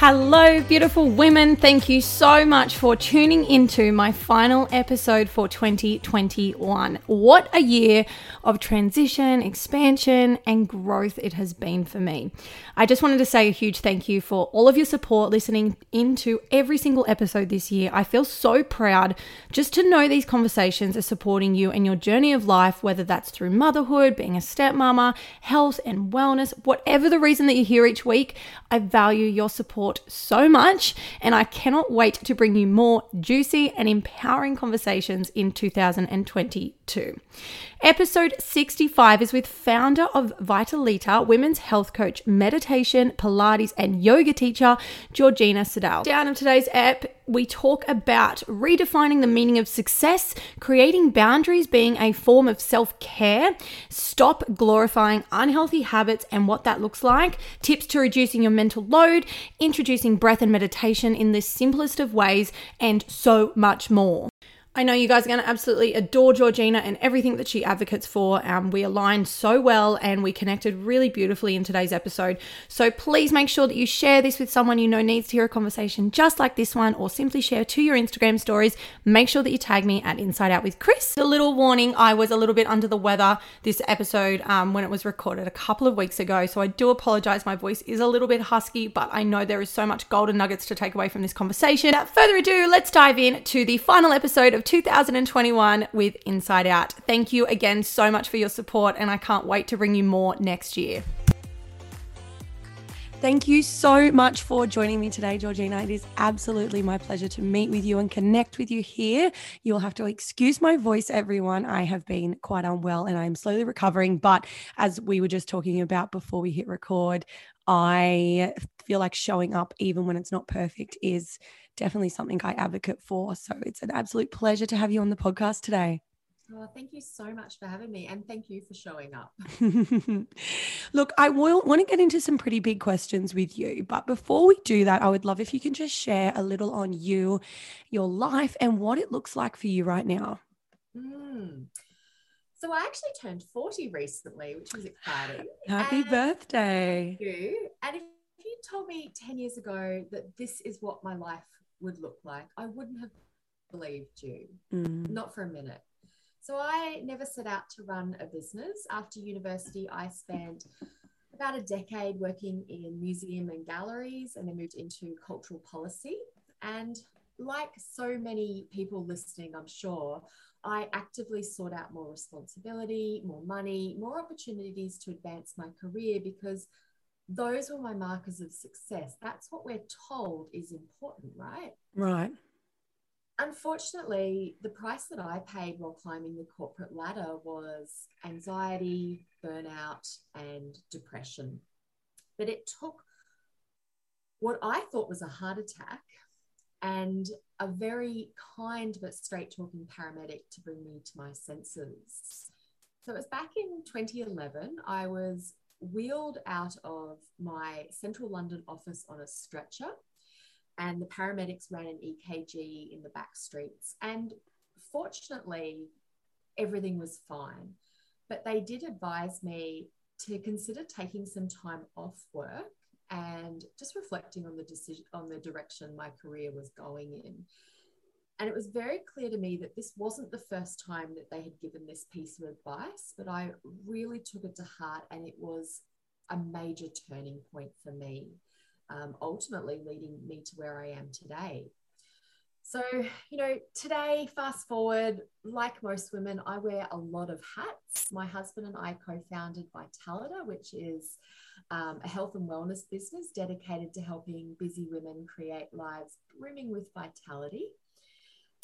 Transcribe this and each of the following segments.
Hello, beautiful women. Thank you so much for tuning into my final episode for 2021. What a year of transition, expansion, and growth it has been for me. I just wanted to say a huge thank you for all of your support listening into every single episode this year. I feel so proud just to know these conversations are supporting you and your journey of life, whether that's through motherhood, being a stepmama, health and wellness, whatever the reason that you're here each week. I value your support so much, and I cannot wait to bring you more juicy and empowering conversations in 2022. Episode 65 is with founder of Vitalita, women's health coach, meditation, Pilates, and yoga teacher, Georgina Siddall. Down in today's ep, we talk about redefining the meaning of success, creating boundaries being a form of self care, stop glorifying unhealthy habits and what that looks like, tips to reducing your mental load, introducing breath and meditation in the simplest of ways, and so much more. I know you guys are going to absolutely adore Georgina and everything that she advocates for. Um, we aligned so well and we connected really beautifully in today's episode. So please make sure that you share this with someone you know needs to hear a conversation just like this one, or simply share to your Instagram stories. Make sure that you tag me at Inside Out with Chris. A little warning I was a little bit under the weather this episode um, when it was recorded a couple of weeks ago. So I do apologize. My voice is a little bit husky, but I know there is so much golden nuggets to take away from this conversation. Without further ado, let's dive in to the final episode of 2021 with Inside Out. Thank you again so much for your support, and I can't wait to bring you more next year. Thank you so much for joining me today, Georgina. It is absolutely my pleasure to meet with you and connect with you here. You'll have to excuse my voice, everyone. I have been quite unwell and I'm slowly recovering. But as we were just talking about before we hit record, I feel like showing up, even when it's not perfect, is definitely something I advocate for. So it's an absolute pleasure to have you on the podcast today. Oh, thank you so much for having me and thank you for showing up. Look, I will want to get into some pretty big questions with you, but before we do that, I would love if you can just share a little on you, your life, and what it looks like for you right now. Mm. So I actually turned 40 recently, which was exciting. Happy and birthday. Thank you. And if you told me 10 years ago that this is what my life would look like, I wouldn't have believed you, mm. not for a minute. So I never set out to run a business. After university, I spent about a decade working in museum and galleries and then moved into cultural policy. And like so many people listening, I'm sure, I actively sought out more responsibility, more money, more opportunities to advance my career because those were my markers of success. That's what we're told is important, right? Right. Unfortunately, the price that I paid while climbing the corporate ladder was anxiety, burnout, and depression. But it took what I thought was a heart attack and a very kind but straight talking paramedic to bring me to my senses. So it was back in 2011. I was wheeled out of my central London office on a stretcher, and the paramedics ran an EKG in the back streets. And fortunately, everything was fine. But they did advise me to consider taking some time off work and just reflecting on the decision on the direction my career was going in. And it was very clear to me that this wasn't the first time that they had given this piece of advice, but I really took it to heart and it was a major turning point for me, um, ultimately leading me to where I am today. So, you know, today, fast forward, like most women, I wear a lot of hats. My husband and I co founded Vitalita, which is um, a health and wellness business dedicated to helping busy women create lives brimming with vitality.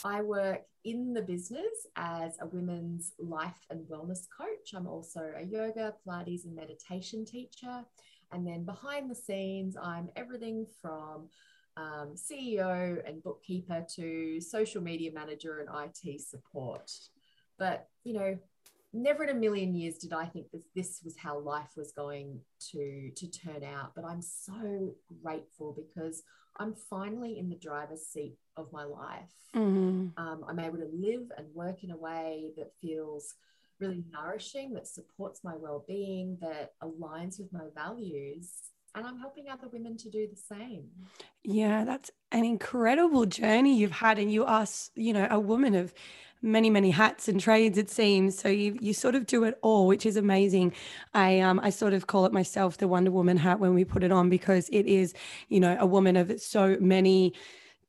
I work in the business as a women's life and wellness coach. I'm also a yoga, Pilates, and meditation teacher. And then behind the scenes, I'm everything from um, CEO and bookkeeper to social media manager and IT support. But, you know, never in a million years did I think that this was how life was going to, to turn out. But I'm so grateful because I'm finally in the driver's seat of my life. Mm-hmm. Um, I'm able to live and work in a way that feels really nourishing, that supports my well being, that aligns with my values. And I'm helping other women to do the same. Yeah, that's an incredible journey you've had. And you are, you know, a woman of many many hats and trades it seems. So you you sort of do it all which is amazing. I um i sort of call it myself the wonder woman hat when we put it on because it is you know a woman of so many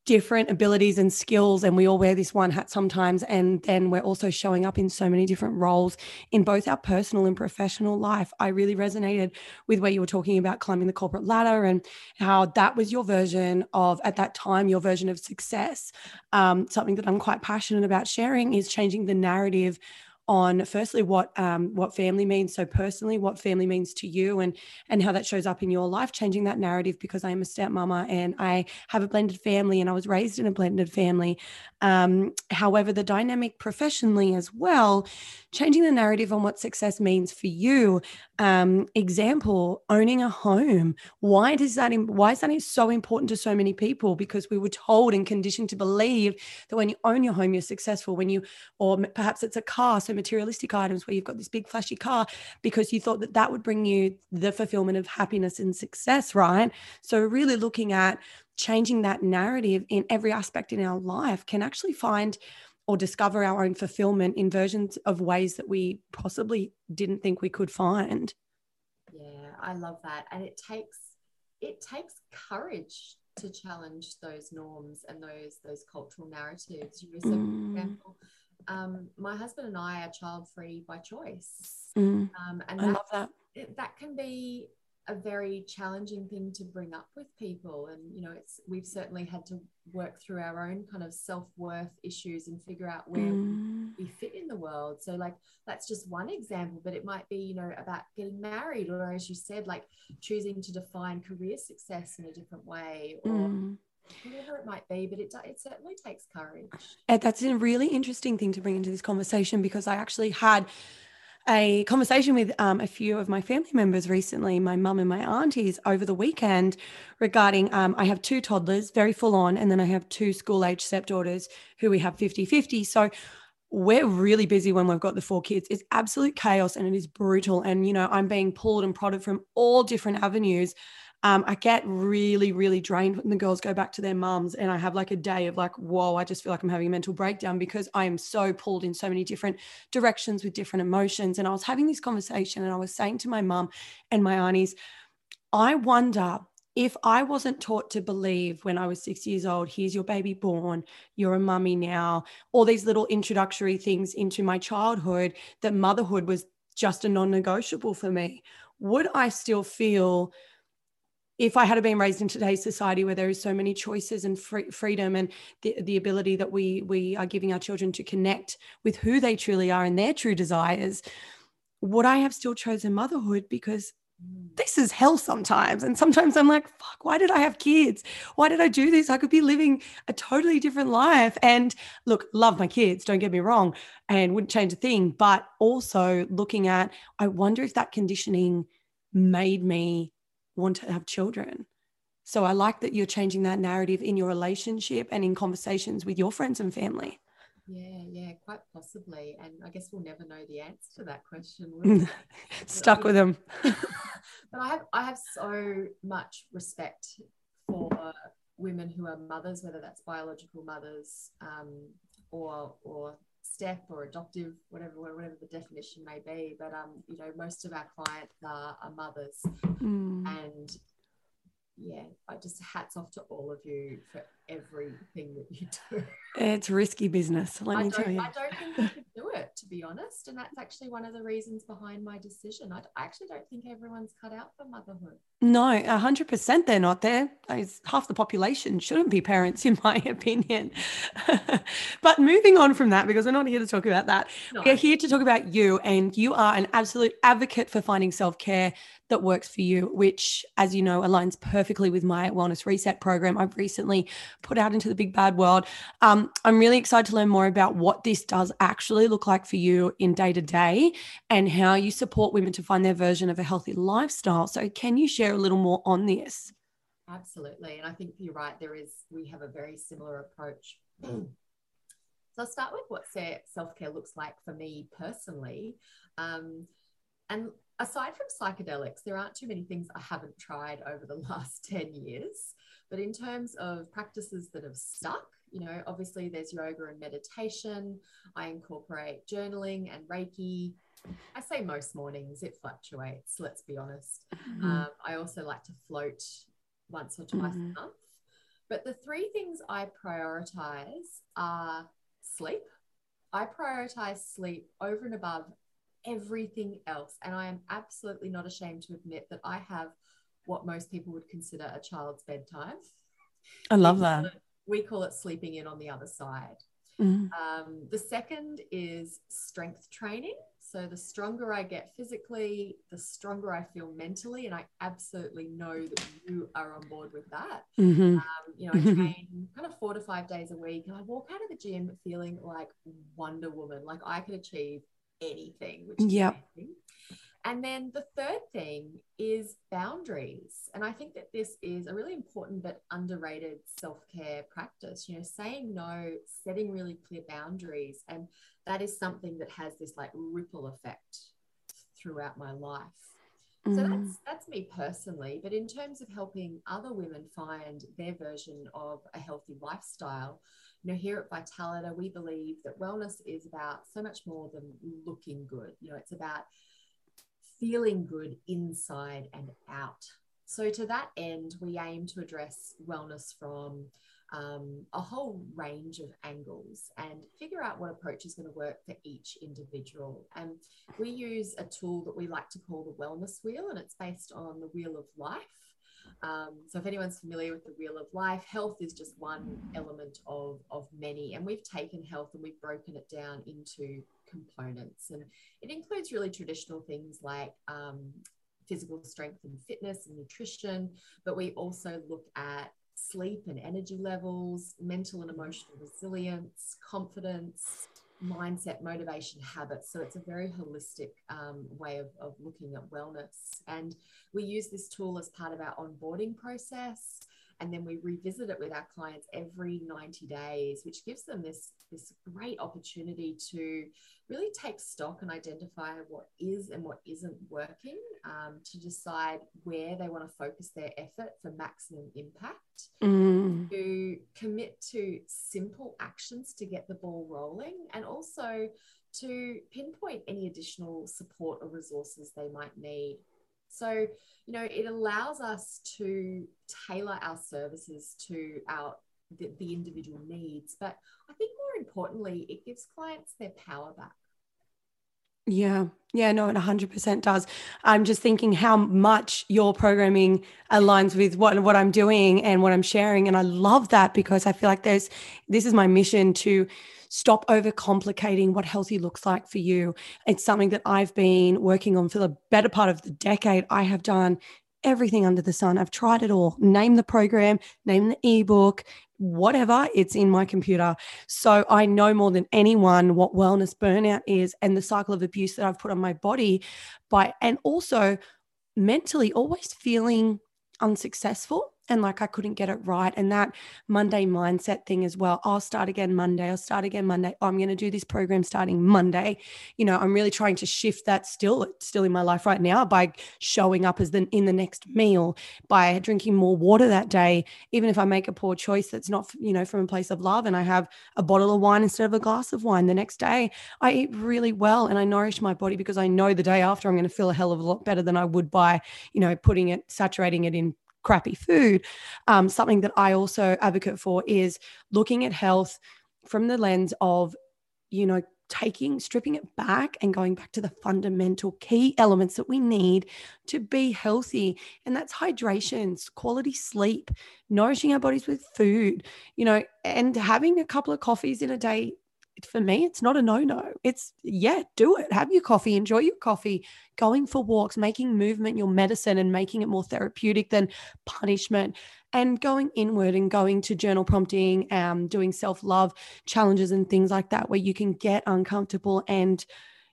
different abilities and skills and we all wear this one hat sometimes and then we're also showing up in so many different roles in both our personal and professional life. I really resonated with where you were talking about climbing the corporate ladder and how that was your version of at that time your version of success. Um, something that i'm quite passionate about sharing is changing the narrative on firstly what um, what family means. So personally what family means to you and and how that shows up in your life changing that narrative because i am a stepmama and i have a blended family and i was raised in a blended family um, however the dynamic professionally as well changing the narrative on what success means for you. Um, example owning a home. Why does that why is that so important to so many people? Because we were told and conditioned to believe that when you own your home you're successful. When you or perhaps it's a car so materialistic items where you've got this big flashy car because you thought that that would bring you the fulfillment of happiness and success, right? So, really looking at changing that narrative in every aspect in our life can actually find or discover our own fulfillment in versions of ways that we possibly didn't think we could find. Yeah, I love that. And it takes it takes courage to challenge those norms and those those cultural narratives. You know, so mm. for example, um, my husband and I are child free by choice. Mm, um, and I that, love that. that can be a very challenging thing to bring up with people. And, you know, it's, we've certainly had to work through our own kind of self worth issues and figure out where mm. we fit in the world. So, like, that's just one example, but it might be, you know, about getting married, or as you said, like choosing to define career success in a different way, or mm whatever it might be, but it, it certainly takes courage. And that's a really interesting thing to bring into this conversation because I actually had a conversation with um, a few of my family members recently, my mum and my aunties, over the weekend regarding um, I have two toddlers, very full on, and then I have two school age stepdaughters who we have 50 50. So we're really busy when we've got the four kids. It's absolute chaos and it is brutal. And, you know, I'm being pulled and prodded from all different avenues um, I get really, really drained when the girls go back to their mums and I have like a day of like, whoa, I just feel like I'm having a mental breakdown because I am so pulled in so many different directions with different emotions. And I was having this conversation and I was saying to my mum and my aunties, I wonder if I wasn't taught to believe when I was six years old, here's your baby born, you're a mummy now, all these little introductory things into my childhood, that motherhood was just a non negotiable for me, would I still feel if I had been raised in today's society where there is so many choices and free, freedom and the, the ability that we we are giving our children to connect with who they truly are and their true desires, would I have still chosen motherhood? Because mm. this is hell sometimes. And sometimes I'm like, fuck, why did I have kids? Why did I do this? I could be living a totally different life. And look, love my kids, don't get me wrong, and wouldn't change a thing. But also looking at, I wonder if that conditioning made me want to have children. So I like that you're changing that narrative in your relationship and in conversations with your friends and family. Yeah, yeah, quite possibly. And I guess we'll never know the answer to that question. Stuck with them. but I have I have so much respect for women who are mothers, whether that's biological mothers um, or or step or adoptive, whatever whatever the definition may be. But um, you know, most of our clients are, are mothers, mm. and yeah, I just hats off to all of you for everything that you do. It's risky business, let I me tell you. I don't think you could do it, to be honest. And that's actually one of the reasons behind my decision. I, I actually don't think everyone's cut out for motherhood. No, 100% they're not there. Half the population shouldn't be parents, in my opinion. but moving on from that, because we're not here to talk about that, no. we're here to talk about you. And you are an absolute advocate for finding self care that works for you, which, as you know, aligns perfectly with my wellness reset program I've recently put out into the big bad world. Um, I'm really excited to learn more about what this does actually look like for you in day to day and how you support women to find their version of a healthy lifestyle. So, can you share a little more on this? Absolutely. And I think you're right. There is, we have a very similar approach. so, I'll start with what self care looks like for me personally. Um, and aside from psychedelics, there aren't too many things I haven't tried over the last 10 years. But in terms of practices that have stuck, you know, obviously there's yoga and meditation. I incorporate journaling and Reiki. I say most mornings, it fluctuates, let's be honest. Mm-hmm. Um, I also like to float once or twice mm-hmm. a month. But the three things I prioritize are sleep. I prioritize sleep over and above everything else. And I am absolutely not ashamed to admit that I have what most people would consider a child's bedtime. I love that. we call it sleeping in on the other side. Mm-hmm. Um, the second is strength training. So the stronger I get physically, the stronger I feel mentally, and I absolutely know that you are on board with that. Mm-hmm. Um, you know, I train kind of four to five days a week, and I walk out of the gym feeling like Wonder Woman, like I could achieve anything, which yep. amazing. And then the third thing is boundaries. And I think that this is a really important but underrated self care practice. You know, saying no, setting really clear boundaries. And that is something that has this like ripple effect throughout my life. Mm. So that's that's me personally. But in terms of helping other women find their version of a healthy lifestyle, you know, here at Vitalita, we believe that wellness is about so much more than looking good. You know, it's about feeling good inside and out. So, to that end, we aim to address wellness from um, a whole range of angles and figure out what approach is going to work for each individual. And we use a tool that we like to call the wellness wheel, and it's based on the wheel of life. Um, so, if anyone's familiar with the wheel of life, health is just one element of, of many. And we've taken health and we've broken it down into components. And it includes really traditional things like um, physical strength and fitness and nutrition, but we also look at sleep and energy levels, mental and emotional resilience, confidence, mindset, motivation, habits. So it's a very holistic um, way of, of looking at wellness. And we use this tool as part of our onboarding process and then we revisit it with our clients every 90 days which gives them this this great opportunity to really take stock and identify what is and what isn't working um, to decide where they want to focus their effort for maximum impact mm. to commit to simple actions to get the ball rolling and also to pinpoint any additional support or resources they might need so, you know, it allows us to tailor our services to our the, the individual needs, but I think more importantly, it gives clients their power back. Yeah. Yeah, no, it 100% does. I'm just thinking how much your programming aligns with what what I'm doing and what I'm sharing and I love that because I feel like there's this is my mission to stop overcomplicating what healthy looks like for you. It's something that I've been working on for the better part of the decade. I have done everything under the sun. I've tried it all. Name the program, name the ebook, whatever, it's in my computer. So I know more than anyone what wellness burnout is and the cycle of abuse that I've put on my body by and also mentally always feeling unsuccessful and like I couldn't get it right. And that Monday mindset thing as well. I'll start again Monday. I'll start again Monday. I'm going to do this program starting Monday. You know, I'm really trying to shift that still, still in my life right now by showing up as the in the next meal, by drinking more water that day. Even if I make a poor choice that's not, you know, from a place of love and I have a bottle of wine instead of a glass of wine the next day, I eat really well and I nourish my body because I know the day after I'm going to feel a hell of a lot better than I would by, you know, putting it, saturating it in crappy food. Um, something that I also advocate for is looking at health from the lens of, you know, taking, stripping it back and going back to the fundamental key elements that we need to be healthy. And that's hydration, quality sleep, nourishing our bodies with food, you know, and having a couple of coffees in a day for me, it's not a no no. It's, yeah, do it. Have your coffee, enjoy your coffee, going for walks, making movement your medicine and making it more therapeutic than punishment, and going inward and going to journal prompting, um, doing self love challenges and things like that, where you can get uncomfortable and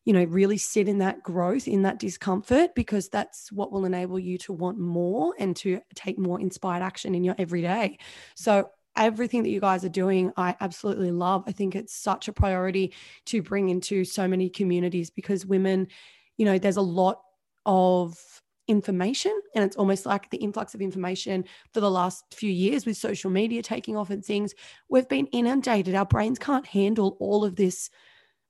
you know, really sit in that growth, in that discomfort, because that's what will enable you to want more and to take more inspired action in your everyday. So everything that you guys are doing, I absolutely love. I think it's such a priority to bring into so many communities because women, you know, there's a lot of information and it's almost like the influx of information for the last few years with social media taking off and things. We've been inundated. Our brains can't handle all of this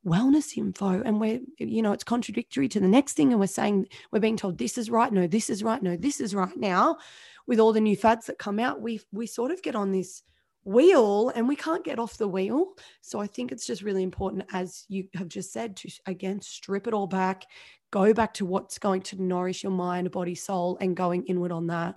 wellness info and we're you know it's contradictory to the next thing and we're saying we're being told this is right no this is right no this is right now. With all the new fads that come out we we sort of get on this wheel and we can't get off the wheel. So I think it's just really important, as you have just said, to again strip it all back, go back to what's going to nourish your mind, body, soul, and going inward on that.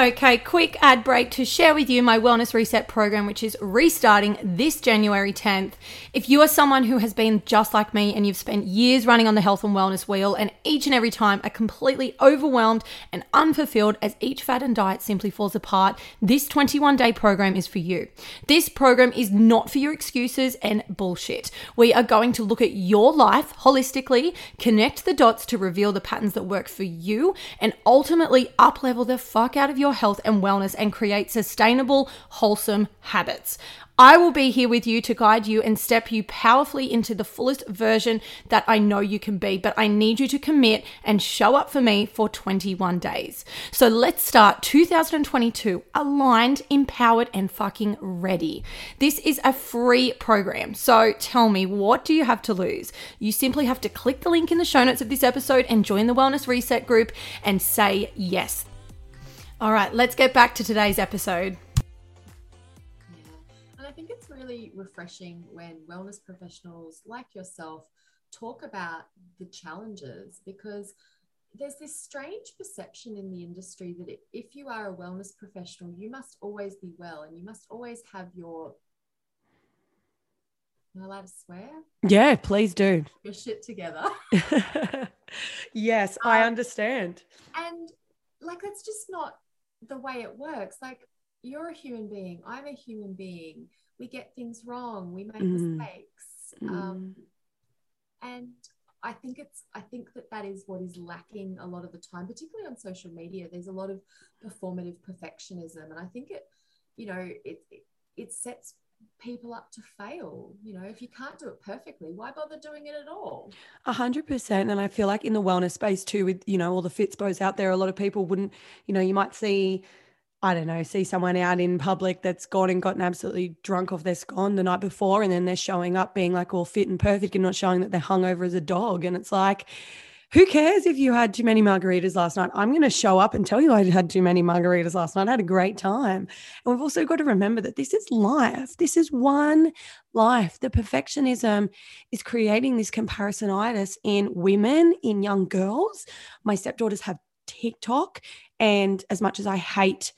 Okay, quick ad break to share with you my Wellness Reset program, which is restarting this January 10th. If you are someone who has been just like me and you've spent years running on the health and wellness wheel and each and every time are completely overwhelmed and unfulfilled as each fad and diet simply falls apart, this 21 day program is for you. This program is not for your excuses and bullshit. We are going to look at your life holistically, connect the dots to reveal the patterns that work for you, and ultimately up level the fuck out of your your health and wellness and create sustainable, wholesome habits. I will be here with you to guide you and step you powerfully into the fullest version that I know you can be. But I need you to commit and show up for me for 21 days. So let's start 2022 aligned, empowered, and fucking ready. This is a free program. So tell me, what do you have to lose? You simply have to click the link in the show notes of this episode and join the Wellness Reset group and say yes. All right, let's get back to today's episode. Yeah. And I think it's really refreshing when wellness professionals like yourself talk about the challenges because there's this strange perception in the industry that if you are a wellness professional, you must always be well and you must always have your. Am I allowed to swear? Yeah, please do. Your shit together. yes, um, I understand. And like, that's just not the way it works. Like you're a human being, I'm a human being. We get things wrong, we make mm. mistakes. Mm. Um, and I think it's I think that that is what is lacking a lot of the time, particularly on social media. There's a lot of performative perfectionism, and I think it, you know, it it, it sets people up to fail. You know, if you can't do it perfectly, why bother doing it at all? A hundred percent. And I feel like in the wellness space too, with you know all the Fitspos out there, a lot of people wouldn't. You know, you might see. I don't know, see someone out in public that's gone and gotten absolutely drunk off their scone the night before, and then they're showing up being like all fit and perfect and not showing that they're hungover as a dog. And it's like, who cares if you had too many margaritas last night? I'm going to show up and tell you I had too many margaritas last night. I had a great time. And we've also got to remember that this is life. This is one life. The perfectionism is creating this comparisonitis in women, in young girls. My stepdaughters have TikTok. And as much as I hate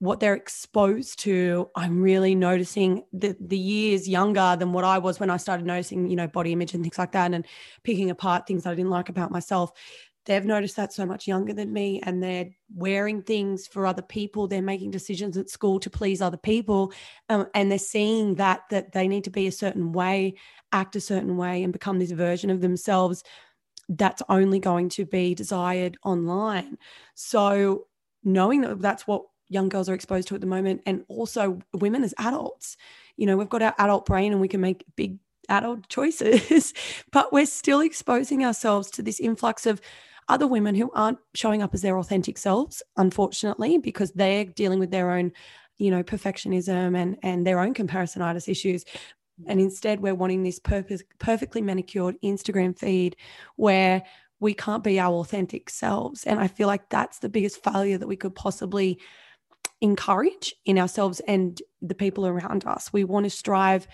what they're exposed to, I'm really noticing the the years younger than what I was when I started noticing, you know, body image and things like that, and picking apart things I didn't like about myself. They've noticed that so much younger than me, and they're wearing things for other people. They're making decisions at school to please other people, um, and they're seeing that that they need to be a certain way, act a certain way, and become this version of themselves that's only going to be desired online. So knowing that that's what young girls are exposed to at the moment and also women as adults. You know we've got our adult brain and we can make big adult choices but we're still exposing ourselves to this influx of other women who aren't showing up as their authentic selves unfortunately because they're dealing with their own you know perfectionism and and their own comparisonitis issues. And instead we're wanting this purpose, perfectly manicured instagram feed where we can't be our authentic selves. And i feel like that's the biggest failure that we could possibly encourage in ourselves and the people around us. We want to strive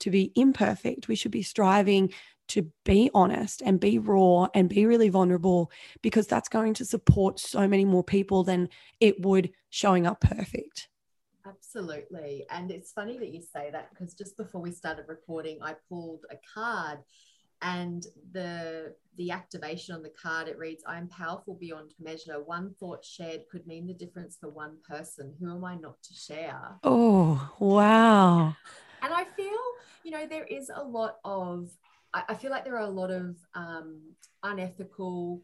to be imperfect. We should be striving to be honest and be raw and be really vulnerable because that's going to support so many more people than it would showing up perfect. Absolutely. And it's funny that you say that because just before we started recording, I pulled a card and the the activation on the card it reads i am powerful beyond measure. One thought shared could mean the difference for one person. Who am i not to share? Oh wow. And i feel you know there is a lot of i, I feel like there are a lot of um, unethical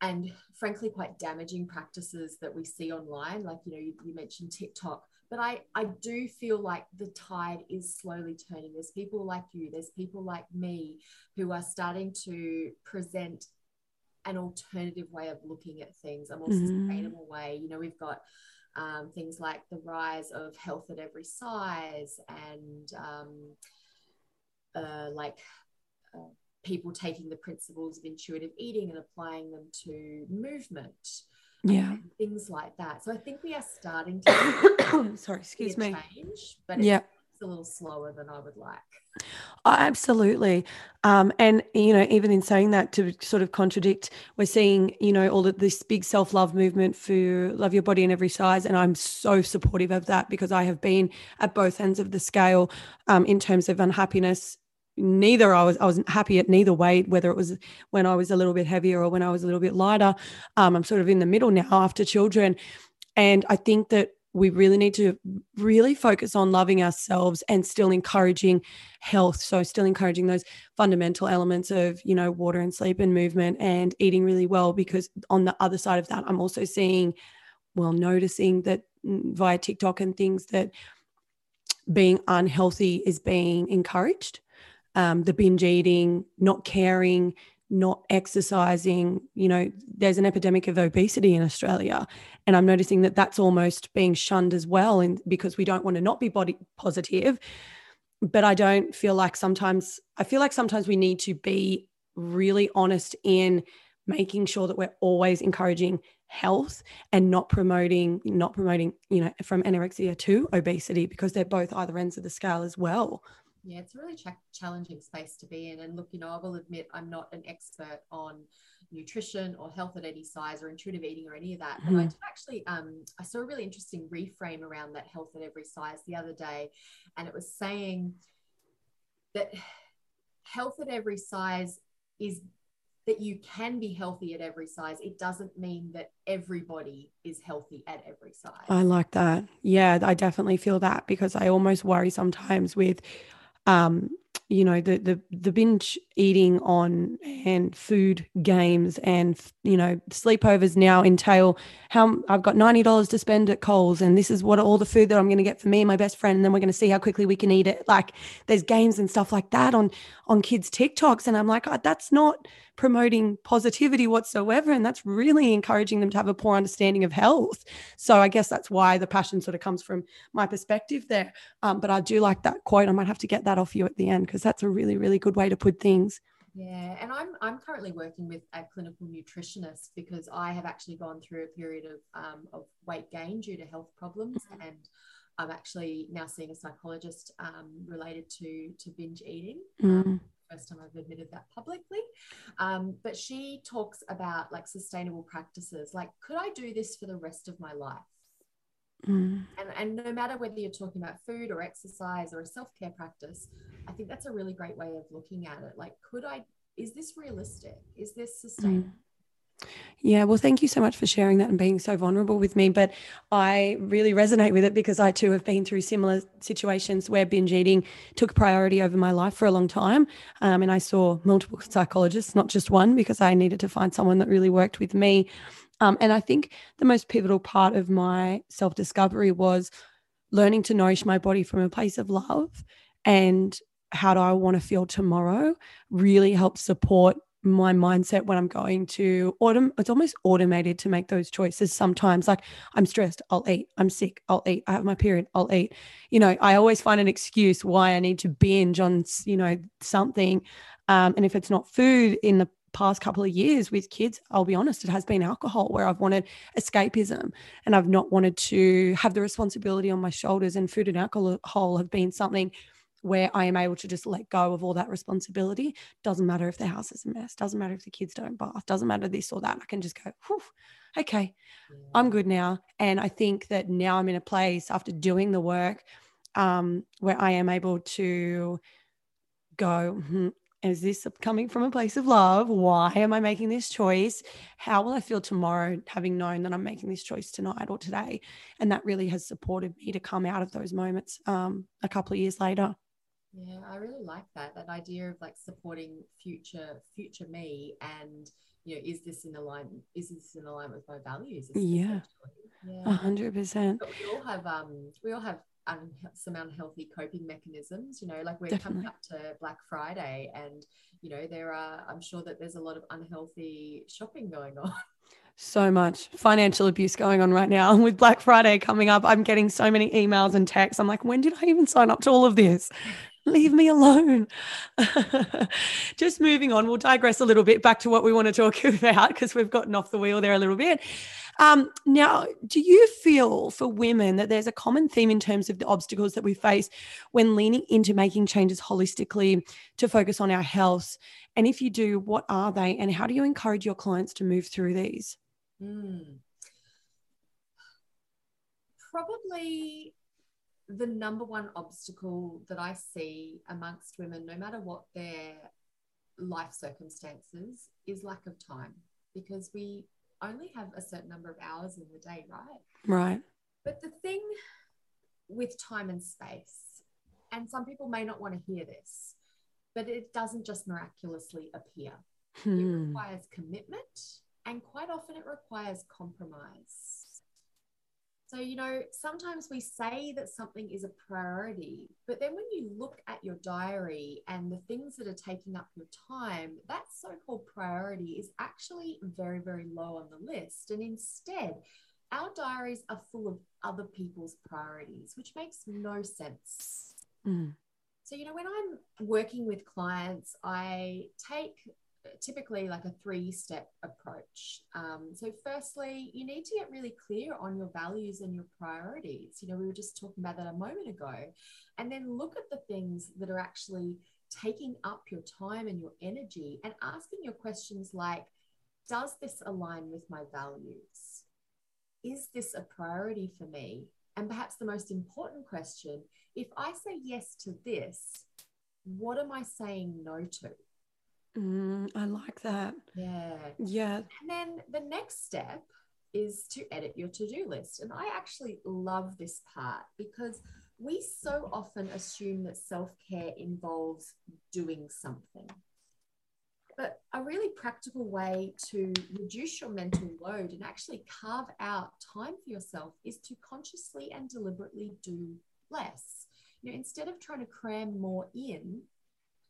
and frankly quite damaging practices that we see online. Like you know you, you mentioned tiktok but I, I do feel like the tide is slowly turning. There's people like you, there's people like me who are starting to present an alternative way of looking at things, a more mm-hmm. sustainable way. You know, we've got um, things like the rise of health at every size and um, uh, like uh, people taking the principles of intuitive eating and applying them to movement yeah. things like that. So i think we are starting to sorry excuse me. change but yeah. it's a little slower than i would like. Oh, absolutely. Um, and you know even in saying that to sort of contradict we're seeing you know all of this big self-love movement for love your body in every size and i'm so supportive of that because i have been at both ends of the scale um, in terms of unhappiness neither I was I wasn't happy at neither weight, whether it was when I was a little bit heavier or when I was a little bit lighter. Um, I'm sort of in the middle now after children. And I think that we really need to really focus on loving ourselves and still encouraging health so still encouraging those fundamental elements of you know water and sleep and movement and eating really well because on the other side of that i'm also seeing well noticing that via tiktok and things that being unhealthy is being encouraged um, the binge eating, not caring, not exercising. You know, there's an epidemic of obesity in Australia, and I'm noticing that that's almost being shunned as well, and because we don't want to not be body positive. But I don't feel like sometimes I feel like sometimes we need to be really honest in making sure that we're always encouraging health and not promoting not promoting you know from anorexia to obesity because they're both either ends of the scale as well yeah, it's a really ch- challenging space to be in. And look, you know, I will admit I'm not an expert on nutrition or health at any size or intuitive eating or any of that. But mm. I did actually, um, I saw a really interesting reframe around that health at every size the other day. And it was saying that health at every size is that you can be healthy at every size. It doesn't mean that everybody is healthy at every size. I like that. Yeah, I definitely feel that because I almost worry sometimes with um, you know the the the binge eating on and food games and you know sleepovers now entail how I've got ninety dollars to spend at Coles and this is what all the food that I'm going to get for me and my best friend and then we're going to see how quickly we can eat it. Like there's games and stuff like that on on kids TikToks and I'm like oh, that's not promoting positivity whatsoever. And that's really encouraging them to have a poor understanding of health. So I guess that's why the passion sort of comes from my perspective there. Um, but I do like that quote. I might have to get that off you at the end because that's a really, really good way to put things. Yeah, and I'm I'm currently working with a clinical nutritionist because I have actually gone through a period of um, of weight gain due to health problems, mm-hmm. and I'm actually now seeing a psychologist um, related to to binge eating. Mm first time I've admitted that publicly. Um, but she talks about like sustainable practices. Like, could I do this for the rest of my life? Mm. And, and no matter whether you're talking about food or exercise or a self care practice, I think that's a really great way of looking at it. Like, could I, is this realistic? Is this sustainable? Mm. Yeah, well, thank you so much for sharing that and being so vulnerable with me. But I really resonate with it because I too have been through similar situations where binge eating took priority over my life for a long time. Um, and I saw multiple psychologists, not just one, because I needed to find someone that really worked with me. Um, and I think the most pivotal part of my self discovery was learning to nourish my body from a place of love and how do I want to feel tomorrow really helped support my mindset when I'm going to autumn. It's almost automated to make those choices sometimes. Like I'm stressed, I'll eat. I'm sick, I'll eat. I have my period, I'll eat. You know, I always find an excuse why I need to binge on, you know, something. Um, and if it's not food in the past couple of years with kids, I'll be honest, it has been alcohol where I've wanted escapism and I've not wanted to have the responsibility on my shoulders. And food and alcohol have been something where I am able to just let go of all that responsibility. Doesn't matter if the house is a mess, doesn't matter if the kids don't bath, doesn't matter this or that. I can just go, okay. I'm good now. And I think that now I'm in a place after doing the work um, where I am able to go, hmm, is this coming from a place of love? Why am I making this choice? How will I feel tomorrow having known that I'm making this choice tonight or today? And that really has supported me to come out of those moments um, a couple of years later. Yeah, I really like that. That idea of like supporting future future me and you know, is this in alignment? Is this in alignment with my values? Yeah. A hundred percent. We all have um we all have un- some unhealthy coping mechanisms. You know, like we're Definitely. coming up to Black Friday, and you know there are. I'm sure that there's a lot of unhealthy shopping going on. So much financial abuse going on right now. And with Black Friday coming up, I'm getting so many emails and texts. I'm like, when did I even sign up to all of this? Leave me alone. Just moving on, we'll digress a little bit back to what we want to talk about because we've gotten off the wheel there a little bit. Um, now, do you feel for women that there's a common theme in terms of the obstacles that we face when leaning into making changes holistically to focus on our health? And if you do, what are they? And how do you encourage your clients to move through these? Mm. Probably the number one obstacle that I see amongst women, no matter what their life circumstances, is lack of time because we only have a certain number of hours in the day, right? Right. But the thing with time and space, and some people may not want to hear this, but it doesn't just miraculously appear. Hmm. It requires commitment and quite often it requires compromise. So, you know, sometimes we say that something is a priority, but then when you look at your diary and the things that are taking up your time, that so called priority is actually very, very low on the list. And instead, our diaries are full of other people's priorities, which makes no sense. Mm. So, you know, when I'm working with clients, I take typically like a three step approach. Um, so, firstly, you need to get really clear on your values and your priorities. You know, we were just talking about that a moment ago. And then look at the things that are actually taking up your time and your energy and asking your questions like, does this align with my values? Is this a priority for me? And perhaps the most important question if I say yes to this, what am I saying no to? Mm, I like that. Yeah. Yeah. And then the next step is to edit your to do list. And I actually love this part because we so often assume that self care involves doing something. But a really practical way to reduce your mental load and actually carve out time for yourself is to consciously and deliberately do less. You know, instead of trying to cram more in,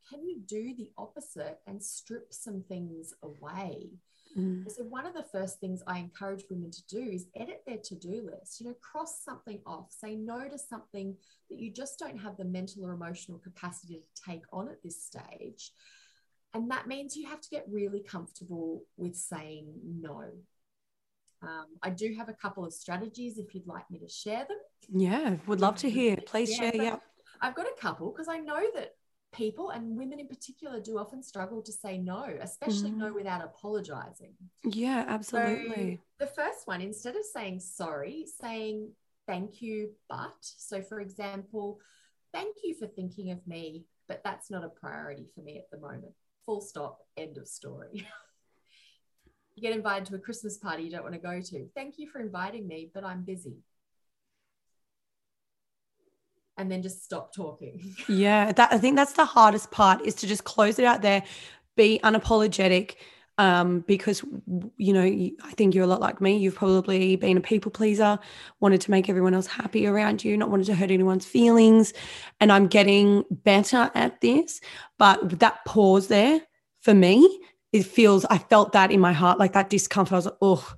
can you do the opposite and strip some things away? Mm. So, one of the first things I encourage women to do is edit their to do list. You know, cross something off, say no to something that you just don't have the mental or emotional capacity to take on at this stage. And that means you have to get really comfortable with saying no. Um, I do have a couple of strategies if you'd like me to share them. Yeah, would love to hear. Please yeah, share. Yeah. I've got a couple because I know that people and women in particular do often struggle to say no, especially mm. no without apologizing. Yeah, absolutely. So the first one, instead of saying sorry, saying thank you, but. So, for example, thank you for thinking of me, but that's not a priority for me at the moment. Full stop, end of story. you get invited to a Christmas party you don't want to go to. Thank you for inviting me, but I'm busy and then just stop talking. yeah, that I think that's the hardest part is to just close it out there, be unapologetic. Um, because you know, I think you're a lot like me. You've probably been a people pleaser, wanted to make everyone else happy around you, not wanted to hurt anyone's feelings. And I'm getting better at this. But that pause there for me, it feels I felt that in my heart, like that discomfort. I was like, oh,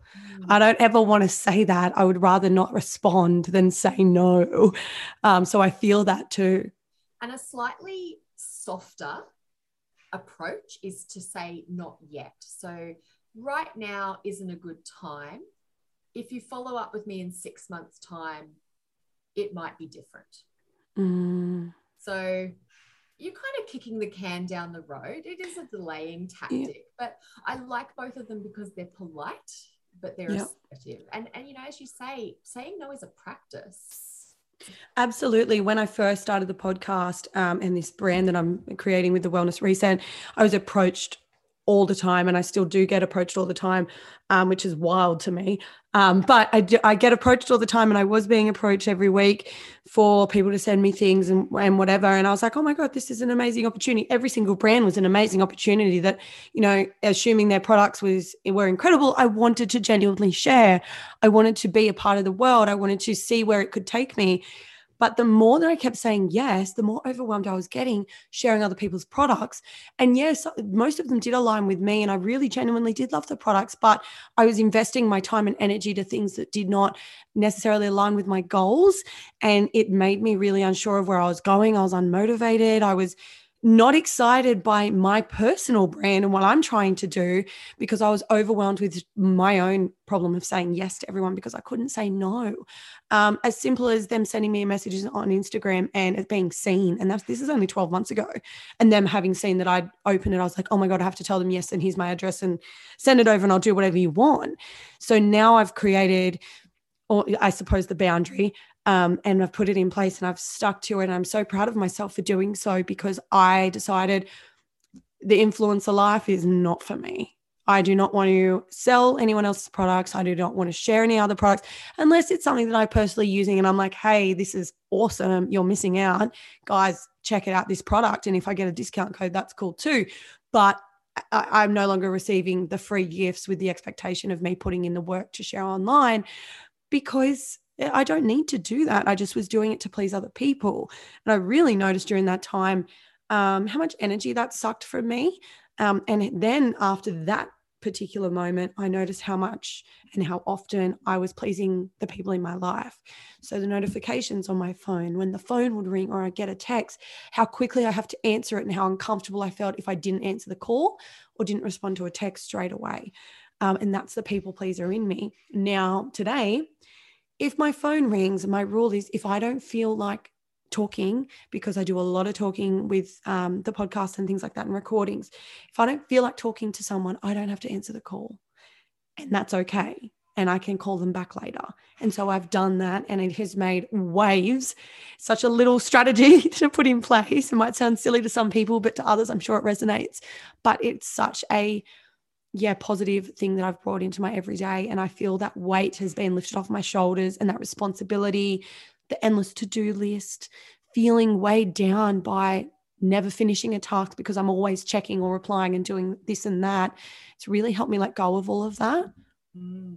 I don't ever want to say that. I would rather not respond than say no. Um, so I feel that too. And a slightly softer approach is to say not yet. So right now isn't a good time. If you follow up with me in six months' time, it might be different. Mm. So you're kind of kicking the can down the road. It is a delaying tactic, yeah. but I like both of them because they're polite, but they're yep. assertive. And and you know, as you say, saying no is a practice. Absolutely. When I first started the podcast um, and this brand that I'm creating with the Wellness Reset, I was approached all the time and I still do get approached all the time, um, which is wild to me. Um, but I, do, I get approached all the time and I was being approached every week for people to send me things and, and whatever. And I was like, oh my God, this is an amazing opportunity. Every single brand was an amazing opportunity that, you know, assuming their products was were incredible, I wanted to genuinely share. I wanted to be a part of the world. I wanted to see where it could take me. But the more that I kept saying yes, the more overwhelmed I was getting sharing other people's products. And yes, most of them did align with me. And I really genuinely did love the products, but I was investing my time and energy to things that did not necessarily align with my goals. And it made me really unsure of where I was going. I was unmotivated. I was not excited by my personal brand and what I'm trying to do because I was overwhelmed with my own problem of saying yes to everyone because I couldn't say no. Um, as simple as them sending me a messages on Instagram and it being seen. And that's this is only 12 months ago. And them having seen that I'd open it, I was like, oh my God, I have to tell them yes, and here's my address and send it over and I'll do whatever you want. So now I've created or I suppose the boundary um, and I've put it in place and I've stuck to it. And I'm so proud of myself for doing so because I decided the influencer life is not for me. I do not want to sell anyone else's products. I do not want to share any other products unless it's something that I'm personally using and I'm like, hey, this is awesome. You're missing out. Guys, check it out this product. And if I get a discount code, that's cool too. But I, am no longer receiving the free gifts with the expectation of me putting in the work to share online because I don't need to do that. I just was doing it to please other people. And I really noticed during that time um, how much energy that sucked from me. Um, and then after that particular moment, I noticed how much and how often I was pleasing the people in my life. So the notifications on my phone, when the phone would ring or I get a text, how quickly I have to answer it and how uncomfortable I felt if I didn't answer the call or didn't respond to a text straight away. Um, and that's the people pleaser in me. Now, today, if my phone rings, my rule is if I don't feel like talking, because I do a lot of talking with um, the podcast and things like that and recordings, if I don't feel like talking to someone, I don't have to answer the call. And that's okay. And I can call them back later. And so I've done that and it has made waves. Such a little strategy to put in place. It might sound silly to some people, but to others, I'm sure it resonates. But it's such a yeah, positive thing that I've brought into my everyday. And I feel that weight has been lifted off my shoulders and that responsibility, the endless to do list, feeling weighed down by never finishing a task because I'm always checking or replying and doing this and that. It's really helped me let go of all of that. Mm.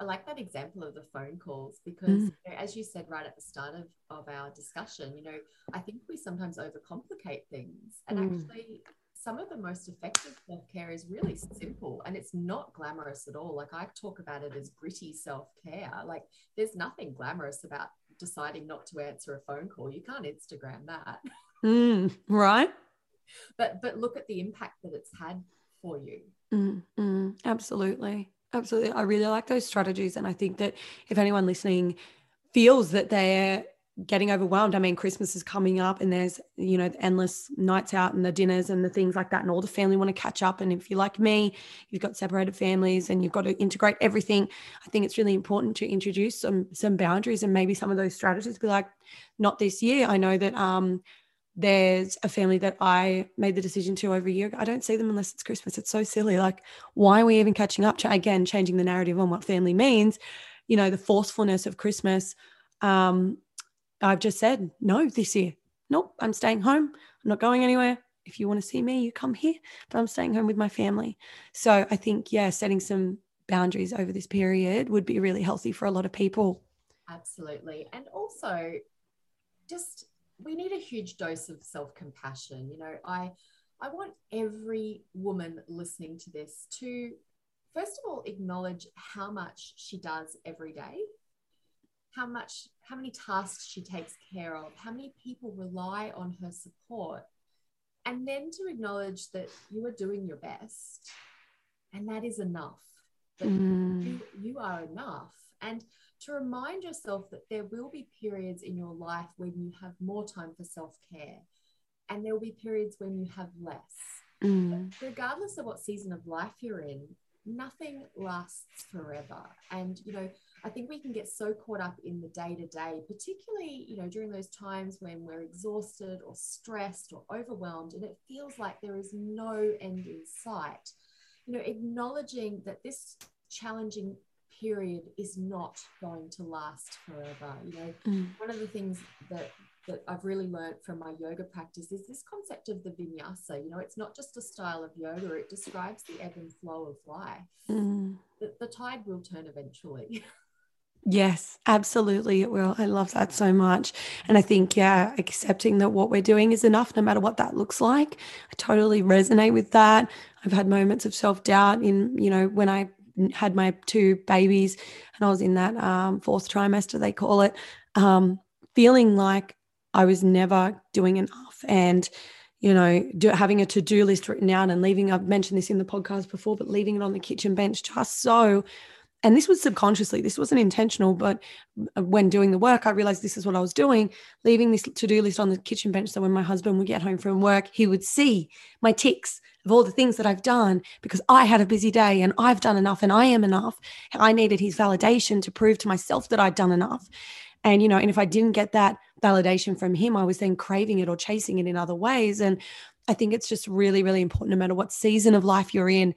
I like that example of the phone calls because, mm. you know, as you said right at the start of, of our discussion, you know, I think we sometimes overcomplicate things. And mm. actually, some of the most effective self care is really simple and it's not glamorous at all. Like I talk about it as gritty self care. Like there's nothing glamorous about deciding not to answer a phone call. You can't Instagram that. Mm, right. But but look at the impact that it's had for you. Mm, mm, absolutely. Absolutely. I really like those strategies. And I think that if anyone listening feels that they're getting overwhelmed. I mean, Christmas is coming up and there's, you know, endless nights out and the dinners and the things like that. And all the family want to catch up. And if you're like me, you've got separated families and you've got to integrate everything. I think it's really important to introduce some some boundaries and maybe some of those strategies be like, not this year. I know that um there's a family that I made the decision to over a year. I don't see them unless it's Christmas. It's so silly. Like, why are we even catching up again changing the narrative on what family means? You know, the forcefulness of Christmas. Um, I've just said no this year. Nope, I'm staying home. I'm not going anywhere. If you want to see me, you come here, but I'm staying home with my family. So I think, yeah, setting some boundaries over this period would be really healthy for a lot of people. Absolutely. And also, just we need a huge dose of self compassion. You know, I, I want every woman listening to this to, first of all, acknowledge how much she does every day how much how many tasks she takes care of how many people rely on her support and then to acknowledge that you are doing your best and that is enough that mm. you, you are enough and to remind yourself that there will be periods in your life when you have more time for self care, and there will be periods when you have less. Mm. Regardless of what season of life you're in, nothing lasts forever. And, you know, I think we can get so caught up in the day to day, particularly, you know, during those times when we're exhausted or stressed or overwhelmed, and it feels like there is no end in sight. You know, acknowledging that this challenging period is not going to last forever. You know, Mm. one of the things that that I've really learned from my yoga practice is this concept of the vinyasa. You know, it's not just a style of yoga, it describes the ebb and flow of life. Mm. The, the tide will turn eventually. Yes, absolutely. It will. I love that so much. And I think, yeah, accepting that what we're doing is enough, no matter what that looks like. I totally resonate with that. I've had moments of self doubt in, you know, when I had my two babies and I was in that um, fourth trimester, they call it, um, feeling like I was never doing enough. And, you know, do, having a to do list written out and leaving, I've mentioned this in the podcast before, but leaving it on the kitchen bench just so and this was subconsciously this wasn't intentional but uh, when doing the work i realized this is what i was doing leaving this to-do list on the kitchen bench so when my husband would get home from work he would see my ticks of all the things that i've done because i had a busy day and i've done enough and i am enough. I needed his validation to prove to myself that i'd done enough. And you know and if i didn't get that validation from him i was then craving it or chasing it in other ways. And i think it's just really really important no matter what season of life you're in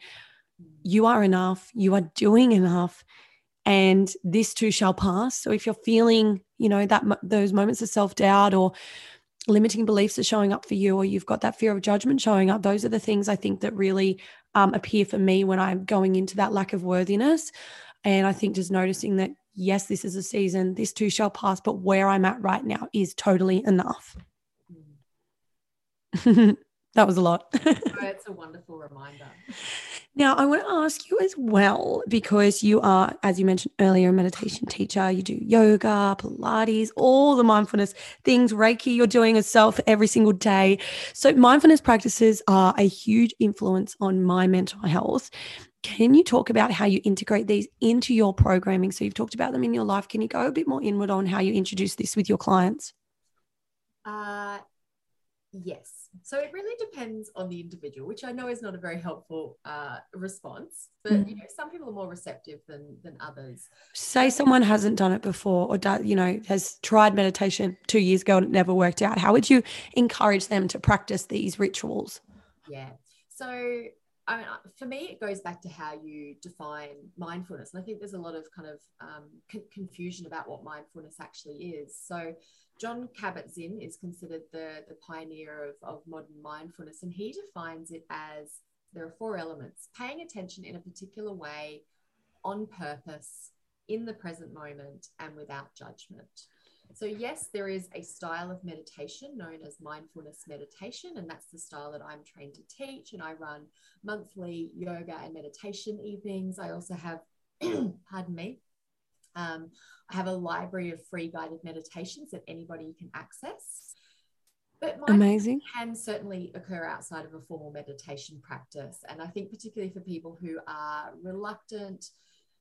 you are enough, you are doing enough, and this too shall pass. So if you're feeling, you know, that those moments of self doubt or limiting beliefs are showing up for you, or you've got that fear of judgment showing up, those are the things I think that really um, appear for me when I'm going into that lack of worthiness. And I think just noticing that, yes, this is a season, this too shall pass, but where I'm at right now is totally enough. Mm. that was a lot. oh, it's a wonderful reminder. Now, I want to ask you as well, because you are, as you mentioned earlier, a meditation teacher. You do yoga, Pilates, all the mindfulness things, Reiki, you're doing yourself every single day. So, mindfulness practices are a huge influence on my mental health. Can you talk about how you integrate these into your programming? So, you've talked about them in your life. Can you go a bit more inward on how you introduce this with your clients? Uh, yes. So it really depends on the individual, which I know is not a very helpful uh, response. But mm. you know, some people are more receptive than than others. Say someone hasn't done it before, or do, you know has tried meditation two years ago and it never worked out. How would you encourage them to practice these rituals? Yeah. So I mean, for me, it goes back to how you define mindfulness. And I think there's a lot of kind of um, confusion about what mindfulness actually is. So, Jon Kabat-Zinn is considered the, the pioneer of, of modern mindfulness, and he defines it as there are four elements paying attention in a particular way, on purpose, in the present moment, and without judgment. So, yes, there is a style of meditation known as mindfulness meditation, and that's the style that I'm trained to teach. And I run monthly yoga and meditation evenings. I also have, pardon me, um, I have a library of free guided meditations that anybody can access. But amazing can certainly occur outside of a formal meditation practice. And I think, particularly for people who are reluctant,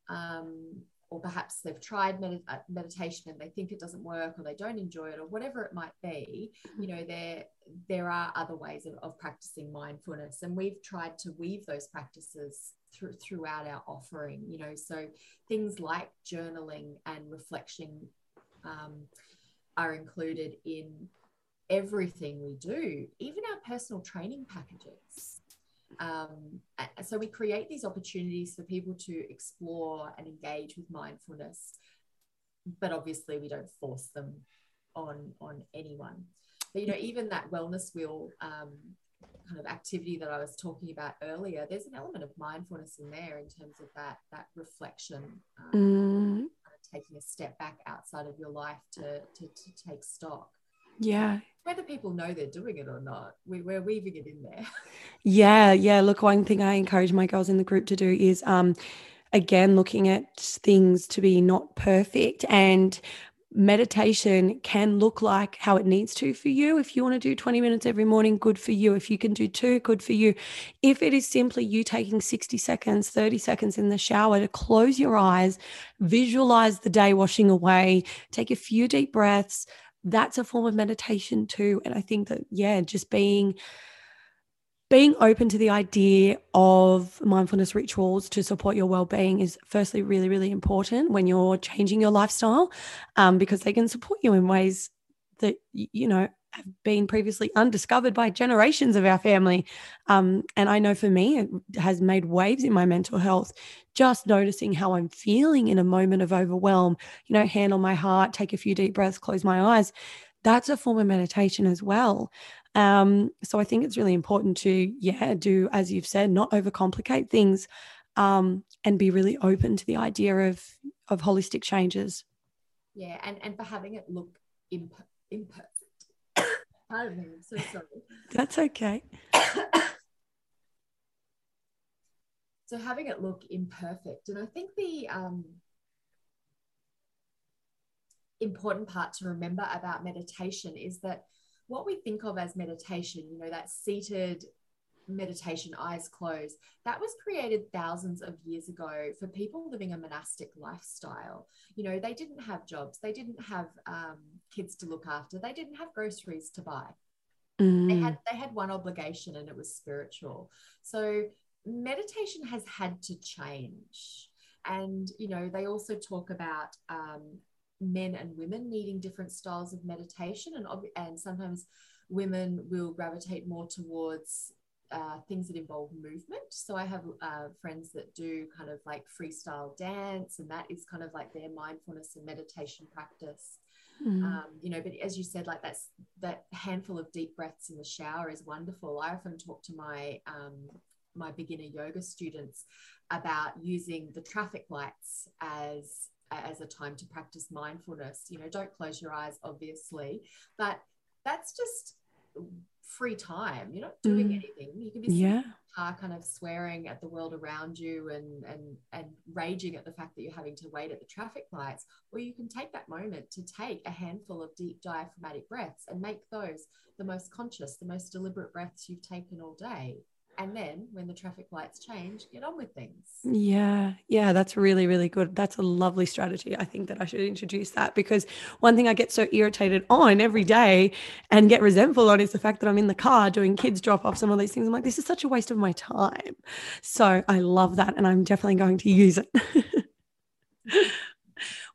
um, or perhaps they've tried med- uh, meditation and they think it doesn't work, or they don't enjoy it, or whatever it might be, you know, there there are other ways of, of practicing mindfulness, and we've tried to weave those practices through, throughout our offering. You know, so things like journaling and reflection um, are included in everything we do, even our personal training packages. Um, so we create these opportunities for people to explore and engage with mindfulness, but obviously we don't force them on on anyone. But you know, even that wellness wheel um, kind of activity that I was talking about earlier, there's an element of mindfulness in there in terms of that that reflection, um, mm. kind of taking a step back outside of your life to, to, to take stock. Yeah. Whether people know they're doing it or not, we, we're weaving it in there. Yeah, yeah. Look, one thing I encourage my girls in the group to do is um again looking at things to be not perfect and meditation can look like how it needs to for you. If you want to do 20 minutes every morning, good for you. If you can do two, good for you. If it is simply you taking 60 seconds, 30 seconds in the shower to close your eyes, visualize the day washing away, take a few deep breaths, that's a form of meditation too. And I think that, yeah, just being being open to the idea of mindfulness rituals to support your well-being is firstly really really important when you're changing your lifestyle um, because they can support you in ways that you know have been previously undiscovered by generations of our family. Um, and i know for me it has made waves in my mental health just noticing how i'm feeling in a moment of overwhelm you know hand on my heart take a few deep breaths close my eyes. That's a form of meditation as well um, so I think it's really important to, yeah, do as you've said, not overcomplicate things, um, and be really open to the idea of of holistic changes. Yeah, and and for having it look imp- imperfect. Pardon me, I'm so sorry. That's okay. so having it look imperfect, and I think the um, important part to remember about meditation is that what we think of as meditation, you know, that seated meditation, eyes closed, that was created thousands of years ago for people living a monastic lifestyle. You know, they didn't have jobs, they didn't have um, kids to look after, they didn't have groceries to buy. Mm. They had they had one obligation, and it was spiritual. So meditation has had to change, and you know, they also talk about um, men and women needing different styles of meditation and and sometimes women will gravitate more towards uh, things that involve movement. So I have uh, friends that do kind of like freestyle dance, and that is kind of like their mindfulness and meditation practice. Mm. Um, you know, but as you said, like that's that handful of deep breaths in the shower is wonderful. I often talk to my um, my beginner yoga students about using the traffic lights as as a time to practice mindfulness. You know, don't close your eyes, obviously, but that's just free time. You're not doing mm. anything. You can be yeah. car kind of swearing at the world around you and and and raging at the fact that you're having to wait at the traffic lights. Or you can take that moment to take a handful of deep diaphragmatic breaths and make those the most conscious, the most deliberate breaths you've taken all day and then when the traffic lights change get on with things. Yeah. Yeah that's really really good. That's a lovely strategy. I think that i should introduce that because one thing i get so irritated on every day and get resentful on is the fact that i'm in the car doing kids drop offs and all these things. I'm like this is such a waste of my time. So i love that and i'm definitely going to use it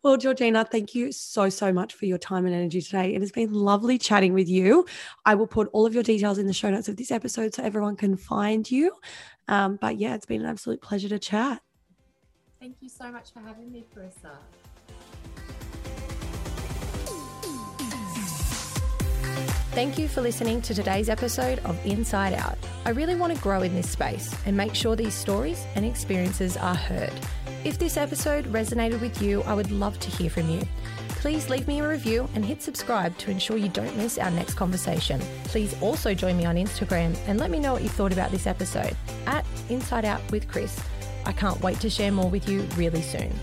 Well, Georgina, thank you so, so much for your time and energy today. It has been lovely chatting with you. I will put all of your details in the show notes of this episode so everyone can find you. Um, but yeah, it's been an absolute pleasure to chat. Thank you so much for having me, Carissa. Thank you for listening to today's episode of Inside Out. I really want to grow in this space and make sure these stories and experiences are heard. If this episode resonated with you, I would love to hear from you. Please leave me a review and hit subscribe to ensure you don't miss our next conversation. Please also join me on Instagram and let me know what you thought about this episode at Inside Out with Chris. I can't wait to share more with you really soon.